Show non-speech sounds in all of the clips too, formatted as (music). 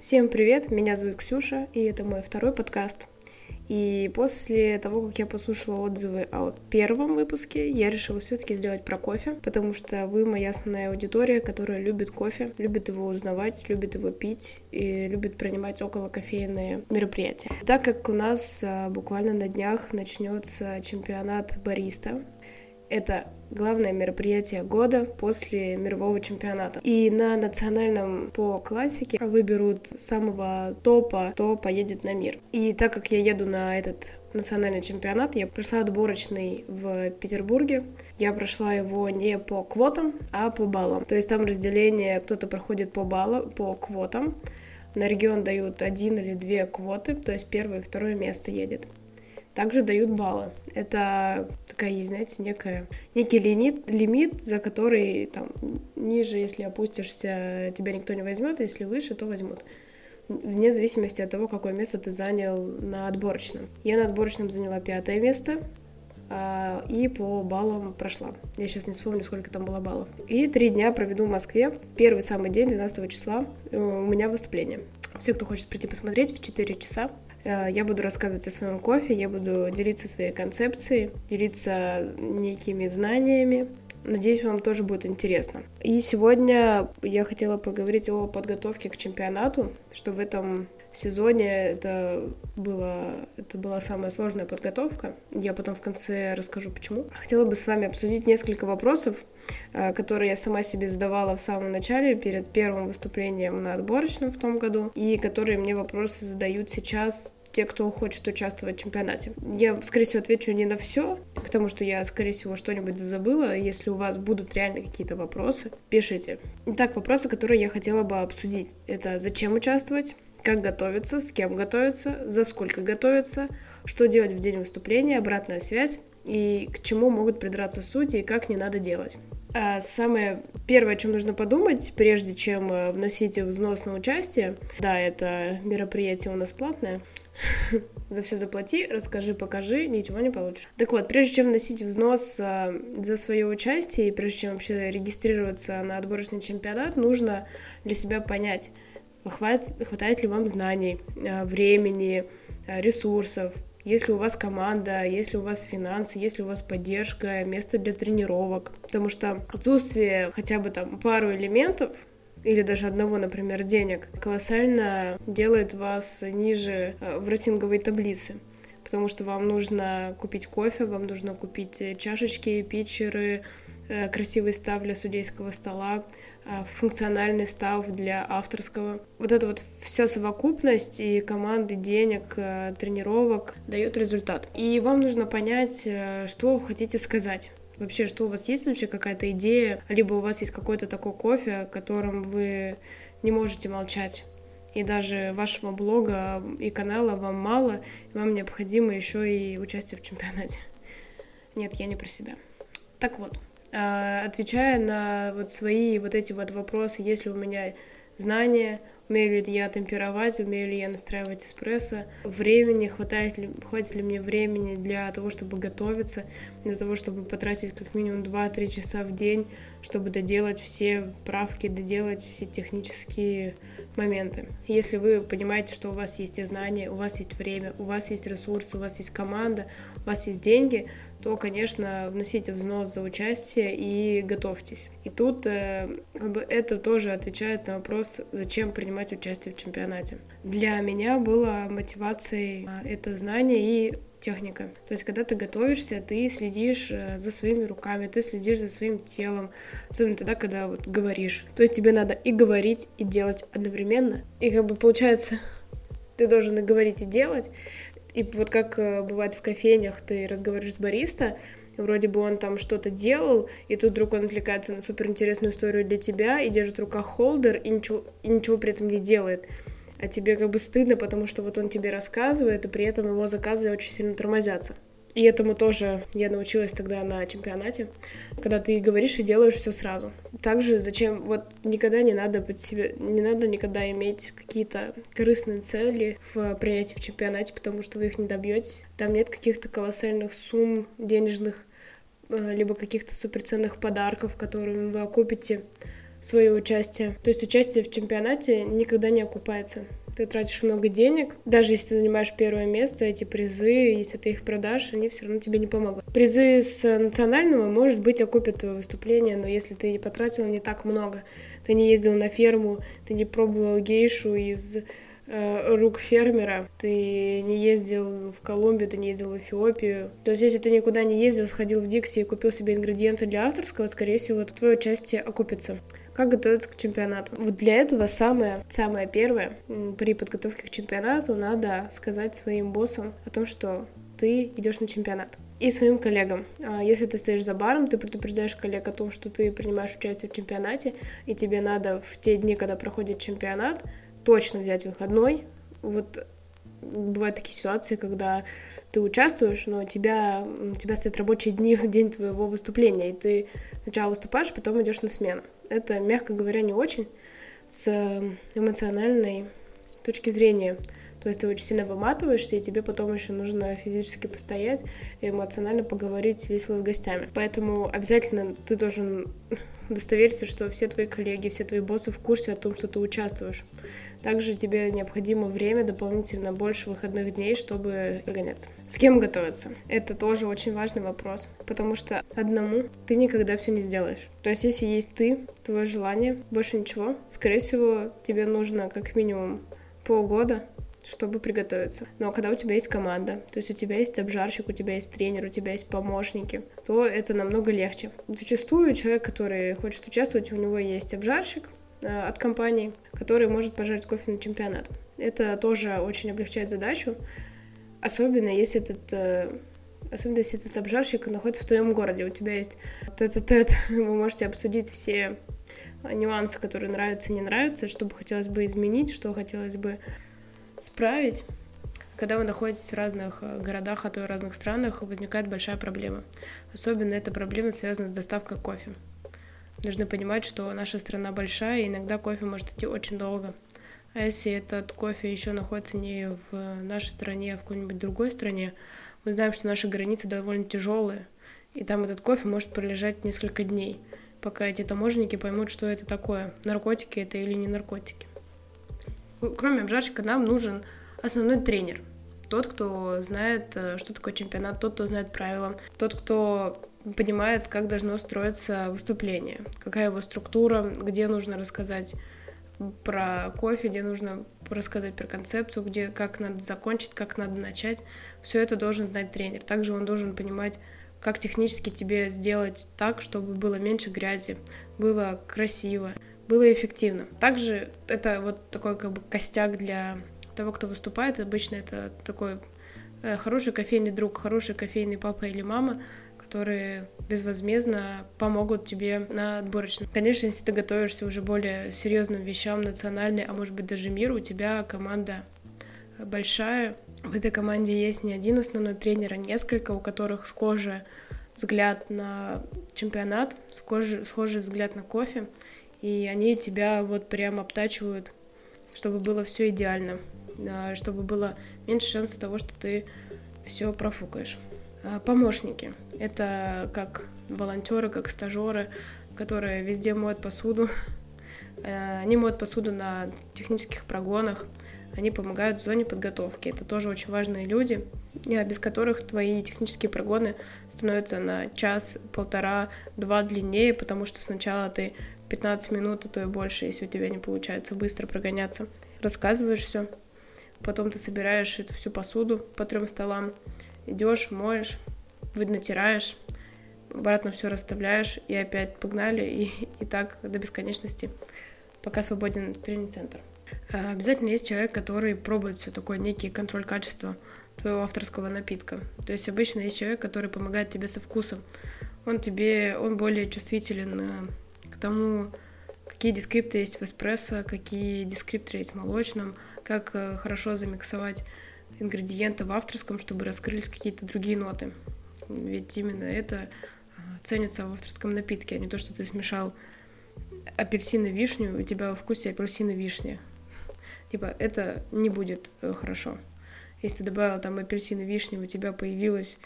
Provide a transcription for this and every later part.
Всем привет, меня зовут Ксюша, и это мой второй подкаст. И после того, как я послушала отзывы о первом выпуске, я решила все-таки сделать про кофе, потому что вы моя основная аудитория, которая любит кофе, любит его узнавать, любит его пить и любит принимать около кофейные мероприятия. Так как у нас а, буквально на днях начнется чемпионат бариста, это главное мероприятие года после мирового чемпионата. И на национальном по классике выберут самого топа, кто поедет на мир. И так как я еду на этот национальный чемпионат. Я прошла отборочный в Петербурге. Я прошла его не по квотам, а по баллам. То есть там разделение, кто-то проходит по баллам, по квотам. На регион дают один или две квоты, то есть первое и второе место едет. Также дают баллы. Это такая есть, знаете, некая, некий лимит, лимит, за который там ниже, если опустишься, тебя никто не возьмет, а если выше, то возьмут вне зависимости от того, какое место ты занял на отборочном. Я на отборочном заняла пятое место, а, и по баллам прошла. Я сейчас не вспомню, сколько там было баллов. И три дня проведу в Москве. Первый самый день, 12 числа, у меня выступление. Все, кто хочет прийти посмотреть, в 4 часа Э, я буду рассказывать о своем кофе, я буду делиться своей концепцией, делиться некими знаниями. Надеюсь, вам тоже будет интересно. И сегодня я хотела поговорить о подготовке к чемпионату, что в этом сезоне это, было, это была самая сложная подготовка. Я потом в конце расскажу, почему. Хотела бы с вами обсудить несколько вопросов, э, которые я сама себе задавала в самом начале, перед первым выступлением на отборочном в том году, и которые мне вопросы задают сейчас те, кто хочет участвовать в чемпионате. Я, скорее всего, отвечу не на все, потому что я, скорее всего, что-нибудь забыла. Если у вас будут реально какие-то вопросы, пишите. Итак, вопросы, которые я хотела бы обсудить. Это зачем участвовать, как готовиться, с кем готовиться, за сколько готовиться, что делать в день выступления, обратная связь и к чему могут придраться судьи и как не надо делать. А самое первое, о чем нужно подумать, прежде чем э, вносить взнос на участие, да, это мероприятие у нас платное, (laughs) за все заплати, расскажи, покажи, ничего не получишь. Так вот, прежде чем вносить взнос э, за свое участие и прежде чем вообще регистрироваться на отборочный чемпионат, нужно для себя понять, хватит, хватает ли вам знаний, э, времени, ресурсов, если у вас команда, если у вас финансы, если у вас поддержка, место для тренировок. Потому что отсутствие хотя бы там пару элементов или даже одного, например, денег, колоссально делает вас ниже э, в рейтинговой таблице. Потому что вам нужно купить кофе, вам нужно купить чашечки, питчеры, э, красивый став для судейского стола, функциональный став для авторского. Вот эта вот вся совокупность и команды денег, э, тренировок дает результат. И вам нужно понять, э, что вы хотите сказать. Вообще, что у вас есть вообще какая-то идея, либо у вас есть какой-то такой кофе, о котором вы не можете молчать. И даже вашего блога и канала вам мало, вам необходимо еще и участие в чемпионате. Нет, я не про себя. Так вот, отвечая на вот свои вот эти вот вопросы, есть ли у меня знания, умею ли я темперовать, умею ли я настраивать эспрессо, времени, хватает ли, хватит ли мне времени для того, чтобы готовиться, для того, чтобы потратить как минимум 2-3 часа в день, чтобы доделать все правки, доделать все технические моменты. Если вы понимаете, что у вас есть и знания, у вас есть время, у вас есть ресурсы, у вас есть команда, у вас есть деньги, то, конечно, вносите взнос за участие и готовьтесь. И тут э, как бы это тоже отвечает на вопрос, зачем принимать участие в чемпионате. Для меня было мотивацией э, это знание и техника. То есть, когда ты готовишься, ты следишь э, за своими руками, ты следишь за своим телом, особенно тогда, когда вот говоришь. То есть, тебе надо и говорить, и делать одновременно. И как бы получается, ты должен и говорить, и делать, и вот как э, бывает в кофейнях, ты разговариваешь с бариста, вроде бы он там что-то делал, и тут вдруг он отвлекается на суперинтересную историю для тебя и держит в руках холдер и ничего, и ничего при этом не делает. А тебе как бы стыдно, потому что вот он тебе рассказывает, и при этом его заказы очень сильно тормозятся. И этому тоже я научилась тогда на чемпионате, когда ты говоришь и делаешь все сразу. Также зачем, вот никогда не надо под себе, не надо никогда иметь какие-то корыстные цели в принятии в чемпионате, потому что вы их не добьете. Там нет каких-то колоссальных сумм денежных, э, либо каких-то суперценных подарков, которыми вы окупите свое участие. То есть участие в чемпионате никогда не окупается. Ты тратишь много денег, даже если ты занимаешь первое место, эти призы, если ты их продашь, они все равно тебе не помогут. Призы с национального, может быть, окупят выступление, но если ты не потратил не так много, ты не ездил на ферму, ты не пробовал гейшу из Э, рук фермера, ты не ездил в Колумбию, ты не ездил в Эфиопию. То есть, если ты никуда не ездил, сходил в Дикси и купил себе ингредиенты для авторского, скорее всего, твое участие окупится. Как готовиться к чемпионату? Вот для этого самое, самое первое, при подготовке к чемпионату надо сказать своим боссам о том, что ты идешь на чемпионат. И своим коллегам. А если ты стоишь за баром, ты предупреждаешь коллег о том, что ты принимаешь участие в чемпионате, и тебе надо в те дни, когда проходит чемпионат, точно взять выходной. Вот бывают такие ситуации, когда ты участвуешь, но тебя, у тебя стоит рабочий дни в день твоего выступления, и ты сначала выступаешь, потом идешь на смену. Это, мягко говоря, не очень с эмоциональной точки зрения. То есть ты очень сильно выматываешься, и тебе потом еще нужно физически постоять и эмоционально поговорить весело с гостями. Поэтому обязательно ты должен удостовериться, что все твои коллеги, все твои боссы в курсе о том, что ты участвуешь. Также тебе необходимо время, дополнительно больше выходных дней, чтобы гоняться. С кем готовиться? Это тоже очень важный вопрос, потому что одному ты никогда все не сделаешь. То есть, если есть ты, твое желание, больше ничего, скорее всего, тебе нужно как минимум полгода чтобы приготовиться. Но когда у тебя есть команда, то есть у тебя есть обжарщик, у тебя есть тренер, у тебя есть помощники, то это намного легче. Зачастую человек, который хочет участвовать, у него есть обжарщик, от компании, который может пожарить кофе на чемпионат. Это тоже очень облегчает задачу, особенно если этот э, особенно если этот обжарщик находится в твоем городе, у тебя есть тет-а-тет, (laughs) вы можете обсудить все нюансы, которые нравятся, не нравятся, что бы хотелось бы изменить, что хотелось бы справить. Когда вы находитесь в разных э, городах, а то и разных странах, возникает большая проблема. Особенно эта проблема связана с доставкой кофе. Нужно понимать, что наша страна большая, и иногда кофе может идти очень долго. А если этот кофе еще находится не в нашей стране, а в какой-нибудь другой стране, мы знаем, что наши границы довольно тяжелые, и там этот кофе может пролежать несколько дней, пока эти таможенники поймут, что это такое, наркотики это или не наркотики. Кроме обжарщика нам нужен основной тренер. Тот, кто знает, э, что такое чемпионат, тот, кто знает правила, тот, кто понимает, как должно строиться выступление, какая его структура, где нужно рассказать про кофе, где нужно рассказать про концепцию, где как надо закончить, как надо начать. Все это должен знать тренер. Также он должен понимать, как технически тебе сделать так, чтобы было меньше грязи, было красиво, было эффективно. Также это вот такой как бы костяк для того, кто выступает. Обычно это такой э, хороший кофейный друг, хороший кофейный папа или мама, которые безвозмездно помогут тебе на отборочном. Конечно, если ты готовишься уже более серьезным вещам, национальной, а может быть даже миру, у тебя команда большая. В этой команде есть не один основной тренер, а несколько, у которых схожий взгляд на чемпионат, схожий, схожий взгляд на кофе и они тебя вот прям обтачивают, чтобы было все идеально, чтобы было меньше шансов того, что ты все профукаешь. А, помощники. Это как волонтеры, как стажеры, которые везде моют посуду. Э, они моют посуду на технических прогонах, они помогают в зоне подготовки. Это тоже очень важные люди, без которых твои технические прогоны становятся на час, полтора, два длиннее, потому что сначала ты 15 минут, а то и больше, если у тебя не получается быстро прогоняться. Рассказываешь все, потом ты собираешь эту всю посуду по трем столам, идешь, моешь, натираешь, обратно все расставляешь, и опять погнали, и, и так до бесконечности, пока свободен тренинг-центр. А, обязательно есть человек, который пробует все такое, некий контроль качества твоего авторского напитка. То есть обычно есть человек, который помогает тебе со вкусом. Он тебе, он более чувствителен тому, какие дескрипты есть в эспрессо, какие дескрипты есть в молочном, как э, хорошо замиксовать ингредиенты в авторском, чтобы раскрылись какие-то другие ноты. Ведь именно это э, ценится в авторском напитке, а не то, что ты смешал апельсин и вишню, у тебя в вкусе апельсин и вишня. Типа, это не будет э, хорошо. Если ты добавил там апельсин и вишню, у тебя появилась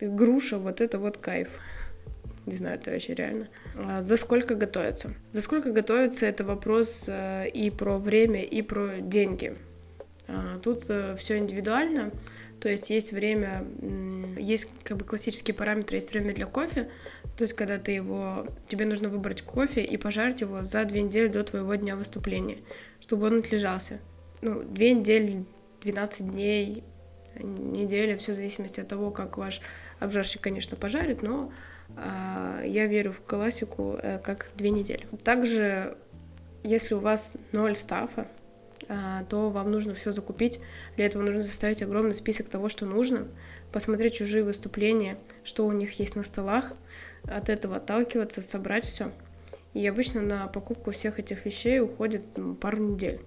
груша, вот это вот кайф Не знаю, это вообще реально. А за сколько готовиться? За сколько готовиться — это вопрос э, и про время, и про деньги. А, тут э, все индивидуально. То есть есть время, есть как бы классические параметры, есть время для кофе. То есть когда ты его, тебе нужно выбрать кофе и пожарить его за две недели до твоего дня выступления, чтобы он отлежался. Ну, две недели, 12 дней, неделя, все в зависимости от того, как ваш обжарщик, конечно, пожарит, но э, я верю в классику э, как две недели. Также, если у вас ноль стафа, то вам нужно все закупить. Для этого нужно составить огромный список того, что нужно, посмотреть чужие выступления, что у них есть на столах, от этого отталкиваться, собрать все. И обычно на покупку всех этих вещей уходит ну, пару недель.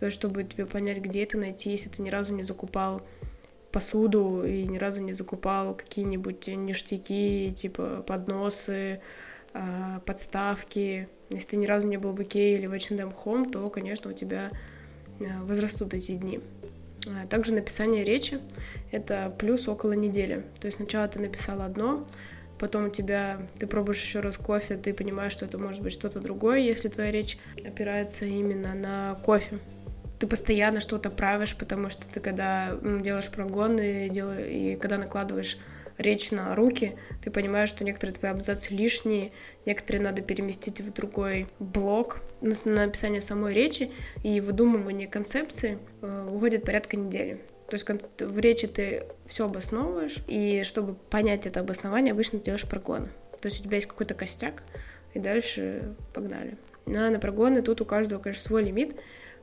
Есть, чтобы тебе понять, где это найти, если ты ни разу не закупал посуду и ни разу не закупал какие-нибудь ништяки, типа подносы, а, подставки. Если ты ни разу не был в Икее или в H&M Home, то, конечно, у тебя Э, возрастут эти дни. А также написание речи — это плюс около недели. То есть сначала ты написал одно, потом у тебя, ты пробуешь еще раз кофе, ты понимаешь, что это может быть что-то другое, если твоя речь опирается именно на кофе. Ты постоянно что-то правишь, потому что ты когда делаешь прогоны и когда накладываешь речь на руки, ты понимаешь, что некоторые твои абзацы лишние, некоторые надо переместить в другой блок на написание самой речи и выдумывание концепции э, уходит порядка недели. То есть в речи ты все обосновываешь, и чтобы понять это обоснование, обычно делаешь прогоны. То есть у тебя есть какой-то костяк, и дальше погнали. На, на прогоны тут у каждого, конечно, свой лимит.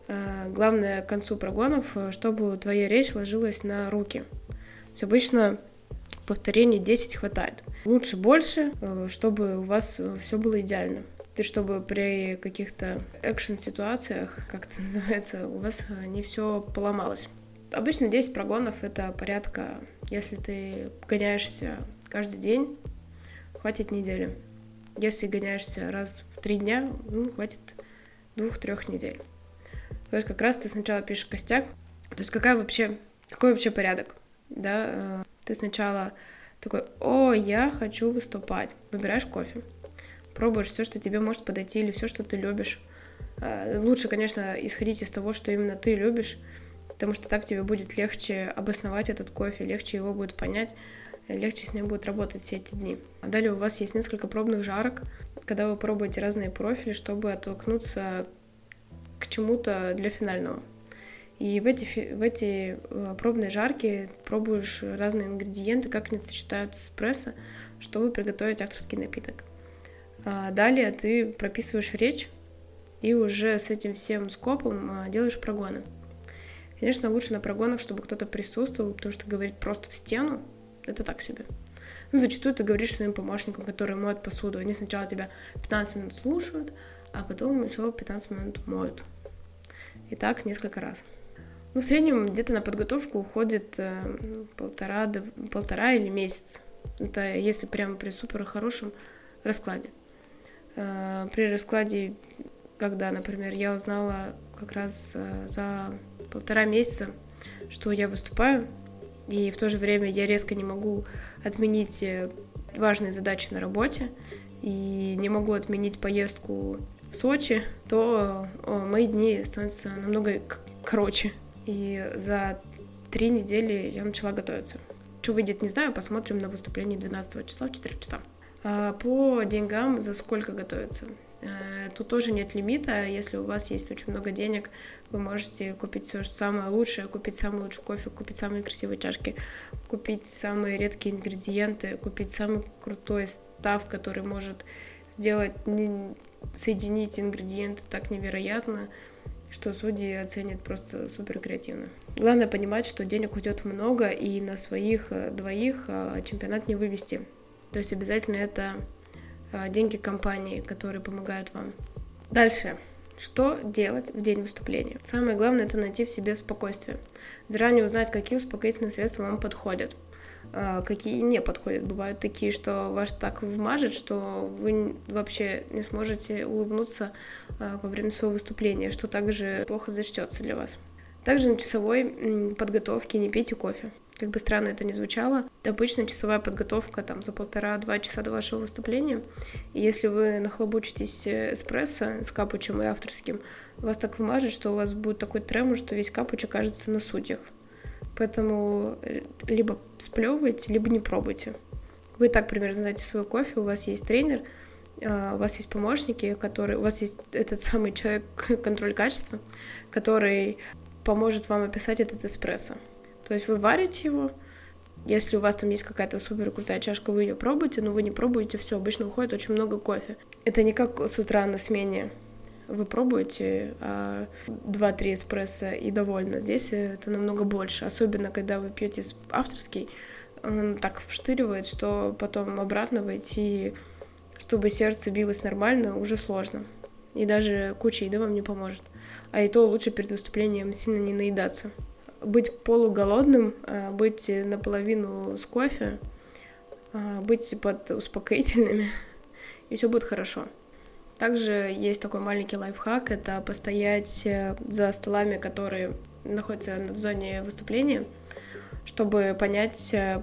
Э, главное к концу прогонов, э, чтобы твоя речь ложилась на руки. То есть обычно повторений 10 хватает. Лучше больше, чтобы у вас все было идеально. И чтобы при каких-то экшен-ситуациях, как это (laughs) называется, у вас э, не все поломалось. Обычно 10 прогонов — это порядка, если ты гоняешься каждый день, хватит недели. Если гоняешься раз в три дня, ну, хватит двух-трех недель. То есть как раз ты сначала пишешь костяк. То есть какая вообще, какой вообще порядок? Да, ты сначала такой, о, я хочу выступать. Выбираешь кофе, пробуешь все, что тебе может подойти, или все, что ты любишь. А, лучше, конечно, исходить из того, что именно ты любишь, потому что так тебе будет легче обосновать этот кофе, легче его будет понять, легче с ним будет работать все эти дни. А далее у вас есть несколько пробных жарок, когда вы пробуете разные профили, чтобы оттолкнуться к чему-то для финального. И в эти, в эти э, пробные жарки пробуешь разные ингредиенты, как они сочетаются с эспрессо, чтобы приготовить авторский напиток. А далее ты прописываешь речь и уже с этим всем скопом а, делаешь прогоны. Конечно, лучше на прогонах, чтобы кто-то присутствовал, потому что говорить просто в стену — это так себе. Ну, зачастую ты говоришь своим помощникам, которые моют посуду. Они сначала тебя 15 минут слушают, а потом еще 15 минут моют. И так несколько раз. Ну, в среднем где-то на подготовку уходит э, полтора, полтора или месяц. Это если прямо при супер хорошем раскладе. Э, при раскладе, когда, например, я узнала как раз э, за полтора месяца, что я выступаю, и в то же время я резко не могу отменить э, важные задачи на работе, и не могу отменить поездку в Сочи, то мои дни становятся намного короче. И за три недели я начала готовиться. Что выйдет, не знаю, посмотрим на выступление 12 числа в 4 часа. А по деньгам за сколько готовиться? Э, тут тоже нет лимита. Если у вас есть очень много денег, вы можете купить все самое лучшее, купить самый лучший кофе, купить самые красивые чашки, купить самые редкие ингредиенты, купить самый крутой став, который может сделать, соединить ингредиенты так невероятно, что судьи оценят просто супер креативно. Главное понимать, что денег уйдет много, и на своих э, двоих э, чемпионат не вывести. То есть обязательно это э, деньги компании, которые помогают вам. Дальше. Что делать в день выступления? Самое главное это найти в себе спокойствие. Заранее узнать, какие успокоительные средства вам подходят. А, какие не подходят. Бывают такие, что вас так вмажет, что вы вообще не сможете улыбнуться а, во время своего выступления, что также плохо зачтется для вас. Также на часовой подготовке не пейте кофе. Как бы странно это ни звучало, обычно часовая подготовка там за полтора-два часа до вашего выступления. И если вы нахлобучитесь э, эспрессо с капучем и авторским, вас так вмажет, что у вас будет такой тремор, что весь капуч окажется на судьях. Поэтому э, либо сплевывайте, либо не пробуйте. Вы так примерно знаете свой кофе, у вас есть тренер, а, у вас есть помощники, которые, у вас есть этот самый человек (laughs) контроль качества, который поможет вам описать этот эспрессо. То есть вы варите его, если у вас там есть какая-то супер крутая чашка, вы ее пробуете, но вы не пробуете, все, обычно уходит очень много кофе. Это не как с утра на смене вы пробуете а, 2-3 эспрессо и довольно. Здесь это намного больше, особенно когда вы пьете авторский, он так вштыривает, что потом обратно войти, чтобы сердце билось нормально, уже сложно. И даже куча еды вам не поможет. А и то лучше перед выступлением сильно не наедаться быть полуголодным, а, быть наполовину с кофе, а, быть под успокоительными, (laughs) и все будет хорошо. Также есть такой маленький лайфхак, это постоять э, за столами, которые находятся в зоне выступления, чтобы понять э,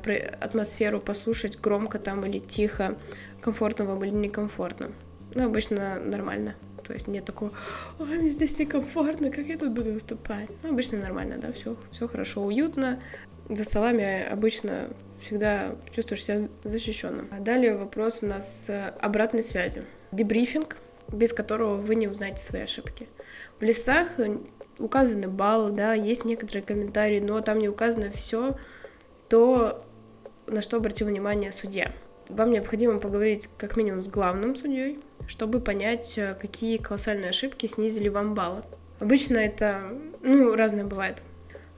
атмосферу, послушать громко там или тихо, комфортно вам или некомфортно. Ну, обычно нормально. То есть нет такого, ой, мне здесь некомфортно, как я тут буду выступать. Ну, обычно нормально, да, все, все хорошо, уютно. За столами обычно всегда чувствуешь себя защищенным. А далее вопрос у нас с обратной связью. Дебрифинг, без которого вы не узнаете свои ошибки. В лесах указаны баллы, да, есть некоторые комментарии, но там не указано все то, на что обратил внимание судья. Вам необходимо поговорить как минимум с главным судьей, чтобы понять, э, какие колоссальные ошибки снизили вам баллы. Обычно это, ну, разное бывает.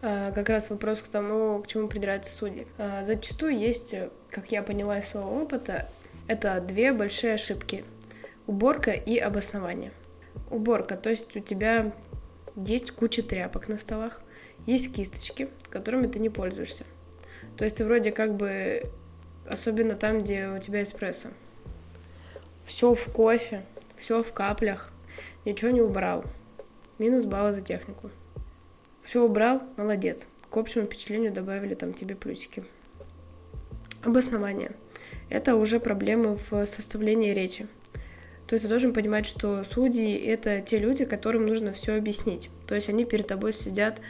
А, как раз вопрос к тому, к чему придираются судьи. А, зачастую есть, как я поняла из своего опыта, это две большие ошибки. Уборка и обоснование. Уборка, то есть у тебя есть куча тряпок на столах, есть кисточки, которыми ты не пользуешься. То есть ты вроде как бы, особенно там, где у тебя эспрессо, все в кофе, все в каплях, ничего не убрал. Минус балла за технику. Все убрал, молодец. К общему впечатлению добавили там тебе плюсики. Обоснование. Это уже проблемы в составлении речи. То есть ты должен понимать, что судьи — это те люди, которым нужно все объяснить. То есть они перед тобой сидят,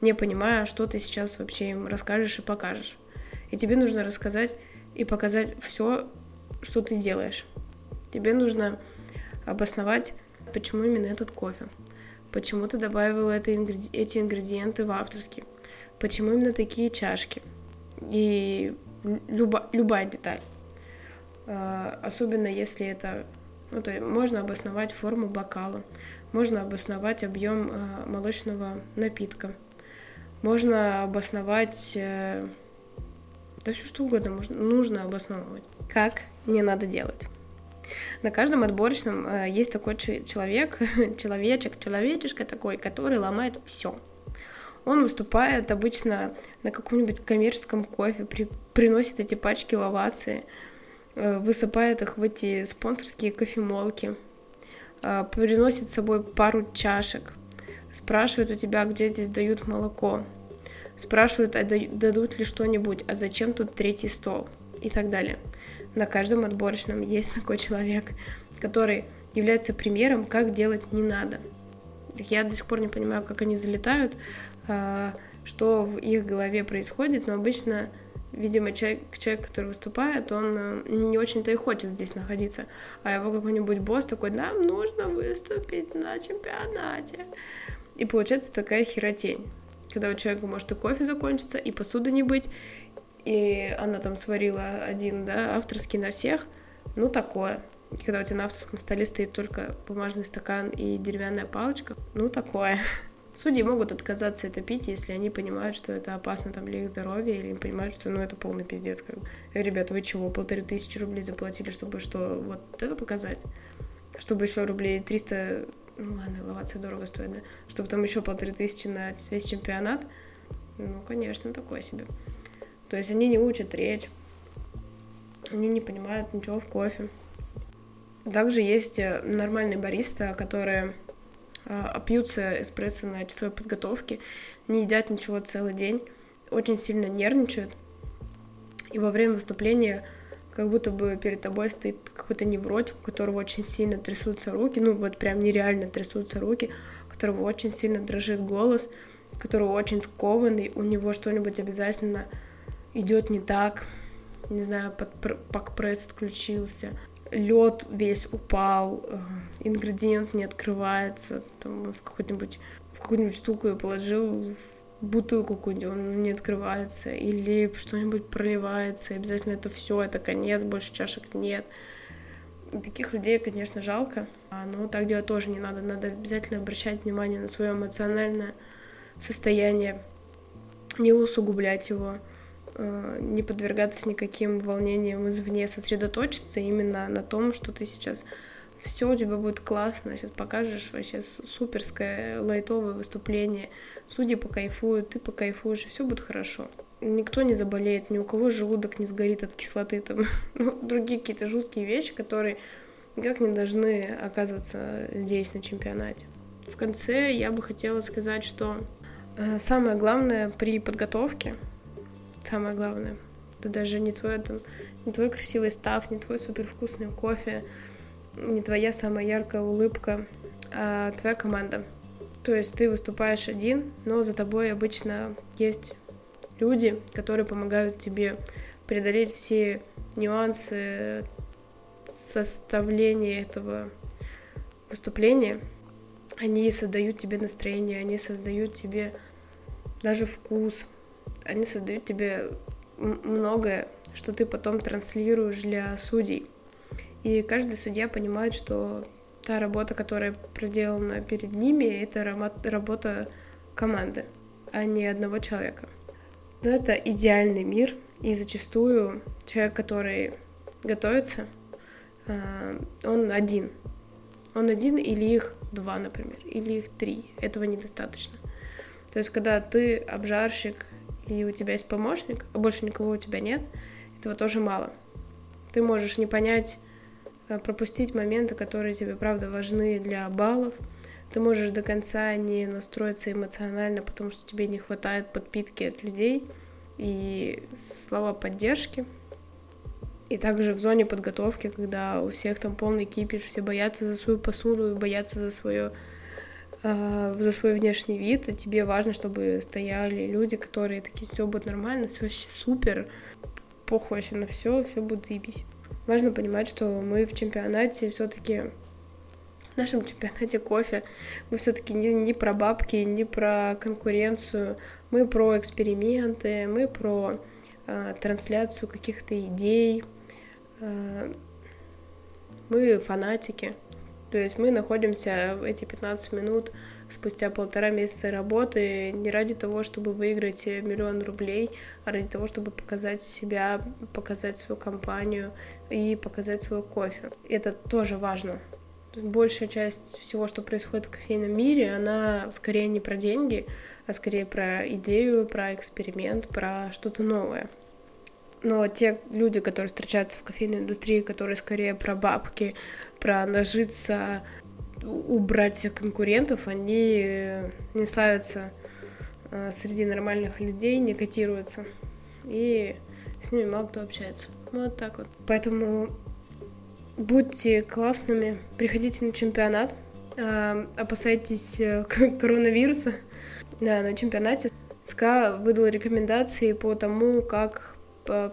не понимая, что ты сейчас вообще им расскажешь и покажешь. И тебе нужно рассказать и показать все, что ты делаешь. Тебе нужно обосновать, почему именно этот кофе, почему ты добавила это, эти ингредиенты в авторский, почему именно такие чашки. И люба, любая деталь. А, особенно если это... Ну, то можно обосновать форму бокала, можно обосновать объем а, молочного напитка, можно обосновать... Да все что угодно можно, нужно обосновывать. Как не надо делать. На каждом отборочном э, есть такой человек, (laughs) человечек, человечишка такой, который ломает все. Он выступает обычно на каком-нибудь коммерческом кофе, при, приносит эти пачки лавасы, э, высыпает их в эти спонсорские кофемолки, э, приносит с собой пару чашек, спрашивает у тебя, где здесь дают молоко, спрашивают, а дадут ли что-нибудь, а зачем тут третий стол и так далее на каждом отборочном есть такой человек, который является примером, как делать не надо. Я до сих пор не понимаю, как они залетают, а, что в их голове происходит, но обычно, видимо, человек, человек который выступает, он э, не очень-то и хочет здесь находиться, а его какой-нибудь босс такой, нам нужно выступить на чемпионате. И получается такая херотень, когда у человека может и кофе закончиться, и посуды не быть, и она там сварила один, да, авторский на всех, ну, такое. Когда у тебя на авторском столе стоит только бумажный стакан и деревянная палочка, ну, такое. (laughs) Судьи могут отказаться это пить, если они понимают, что это опасно там для их здоровья, или понимают, что ну это полный пиздец. Как. Ребята, вы чего, полторы тысячи рублей заплатили, чтобы что, вот это показать? Чтобы еще рублей 300, ну ладно, ловаться дорого стоит, да? Чтобы там еще полторы тысячи на весь чемпионат, ну, конечно, такое себе. То есть они не учат речь, они не понимают ничего в кофе. Также есть э, нормальные бариста, которые а, опьются эспрессо на часовой подготовке, не едят ничего целый день, очень сильно нервничают, и во время выступления как будто бы перед тобой стоит какой-то невротик, у которого очень сильно трясутся руки, ну вот прям нереально трясутся руки, у которого очень сильно дрожит голос, у которого очень скованный, у него что-нибудь обязательно идет не так, не знаю, под, пресс отключился, лед весь упал, э, ингредиент не открывается, там в какую-нибудь в какую-нибудь штуку я положил бутылку какую-нибудь, он не открывается, или что-нибудь проливается, и обязательно это все, это конец, больше чашек нет. Таких людей, конечно, жалко, а, но так делать тоже не надо. Надо обязательно обращать внимание на свое эмоциональное состояние, не усугублять его, а, не подвергаться никаким волнениям извне, сосредоточиться именно на том, что ты сейчас все у тебя будет классно, сейчас покажешь вообще суперское лайтовое выступление, судьи покайфуют, ты покайфуешь, и все будет хорошо. Никто не заболеет, ни у кого желудок не сгорит от кислоты, там, (laughs) ну, другие какие-то жуткие вещи, которые никак не должны оказываться здесь, на чемпионате. В конце я бы хотела сказать, что э, самое главное при подготовке, самое главное, это даже не твой, там, не твой красивый став, не твой супервкусный кофе, не твоя самая яркая улыбка, а твоя команда. То есть ты выступаешь один, но за тобой обычно есть люди, которые помогают тебе преодолеть все нюансы составления этого выступления. Они создают тебе настроение, они создают тебе даже вкус, они создают тебе многое, что ты потом транслируешь для судей. И каждый судья понимает, что та работа, которая проделана перед ними, это работа команды, а не одного человека. Но это идеальный мир, и зачастую человек, который готовится, а, он один. Он один или их два, например, или их три. Этого недостаточно. То есть, когда ты обжарщик, и у тебя есть помощник, а больше никого у тебя нет, этого тоже мало. Ты можешь не понять пропустить моменты, которые тебе, правда, важны для баллов. Ты можешь до конца не настроиться эмоционально, потому что тебе не хватает подпитки от людей и слова поддержки. И также в зоне подготовки, когда у всех там полный кипиш, все боятся за свою посуду, боятся за свое э, за свой внешний вид, и тебе важно, чтобы стояли люди, которые такие, все будет нормально, все вообще супер, похуй вообще на все, все будет заебись важно понимать, что мы в чемпионате все-таки в нашем чемпионате кофе. Мы все-таки не, не про бабки, не про конкуренцию, мы про эксперименты, мы про э, трансляцию каких-то идей, э, мы фанатики. То есть мы находимся в эти 15 минут спустя полтора месяца работы не ради того, чтобы выиграть миллион рублей, а ради того, чтобы показать себя, показать свою компанию и показать свой кофе. Это тоже важно. Большая часть всего, что происходит в кофейном мире, она скорее не про деньги, а скорее про идею, про эксперимент, про что-то новое. Но те люди, которые встречаются в кофейной индустрии, которые скорее про бабки, про нажиться, убрать всех конкурентов, они не славятся э, среди нормальных людей, не котируются. И с ними мало кто общается. Вот так вот. Поэтому будьте классными, приходите на чемпионат, э, опасайтесь э, (laughs) коронавируса. Да, на чемпионате СКА выдал рекомендации по тому, как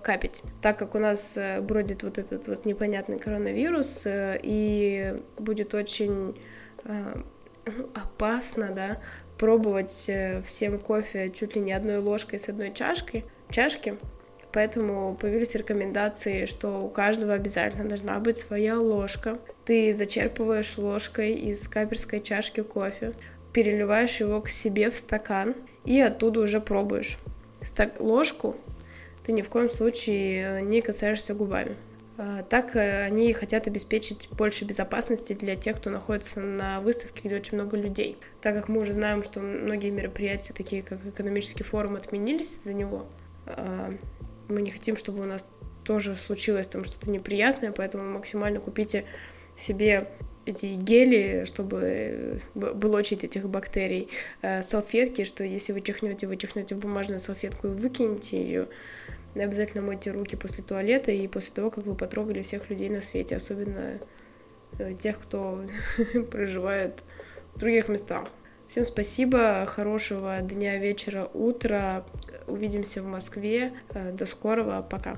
капить. Так как у нас э, бродит вот этот вот непонятный коронавирус, э, и будет очень э, опасно, да, пробовать всем кофе чуть ли не одной ложкой с одной чашкой, чашки, поэтому появились рекомендации, что у каждого обязательно должна быть своя ложка. Ты зачерпываешь ложкой из каперской чашки кофе, переливаешь его к себе в стакан и оттуда уже пробуешь. Ложку ты ни в коем случае э, не касаешься губами. А, так э, они хотят обеспечить больше безопасности для тех, кто находится на выставке, где очень много людей. Так как мы уже знаем, что многие мероприятия, такие как экономический форум, отменились из-за него, а, мы не хотим, чтобы у нас тоже случилось там что-то неприятное, поэтому максимально купите себе эти гели, чтобы блочить этих бактерий, э, салфетки, что если вы чихнете, вы чихнете в бумажную салфетку и выкинете ее, обязательно мойте руки после туалета и после того, как вы потрогали всех людей на свете, особенно э, тех, кто (laughs) проживает в других местах. Всем спасибо, хорошего дня, вечера, утра. Увидимся в Москве. Э, до скорого, пока.